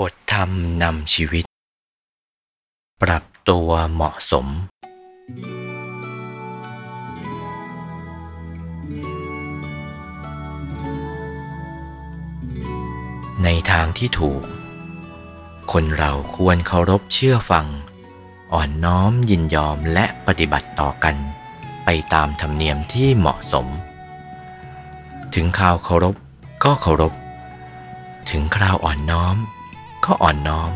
บทธรรมนำชีวิต ปรับตัวเหมาะสม ในทางที่ถูก คนเราควรเคารพเชื่อฟัง อ่อนน้อมยินยอมและปฏิบัติต่อกัน ไปตามธรรมเนียมที่เหมาะสม ถึงคราวเคารพก็เคารพ ถึงคราวอ่อนน้อม ก็อ่อนน้อม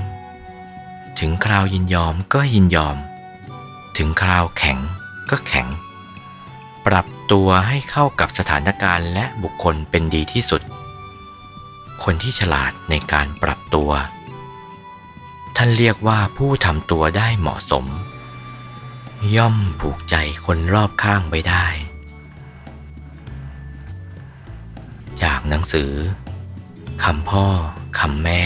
ถึงคราวยินยอมก็ยินยอม ถึงคราวแข็งก็แข็ง ปรับตัวให้เข้ากับสถานการณ์และบุคคลเป็นดีที่สุด คนที่ฉลาดในการปรับตัว ท่านเรียกว่าผู้ทำตัวได้เหมาะสม ย่อมผูกใจคนรอบข้างไว้ได้ จากหนังสือคำพ่อคำแม่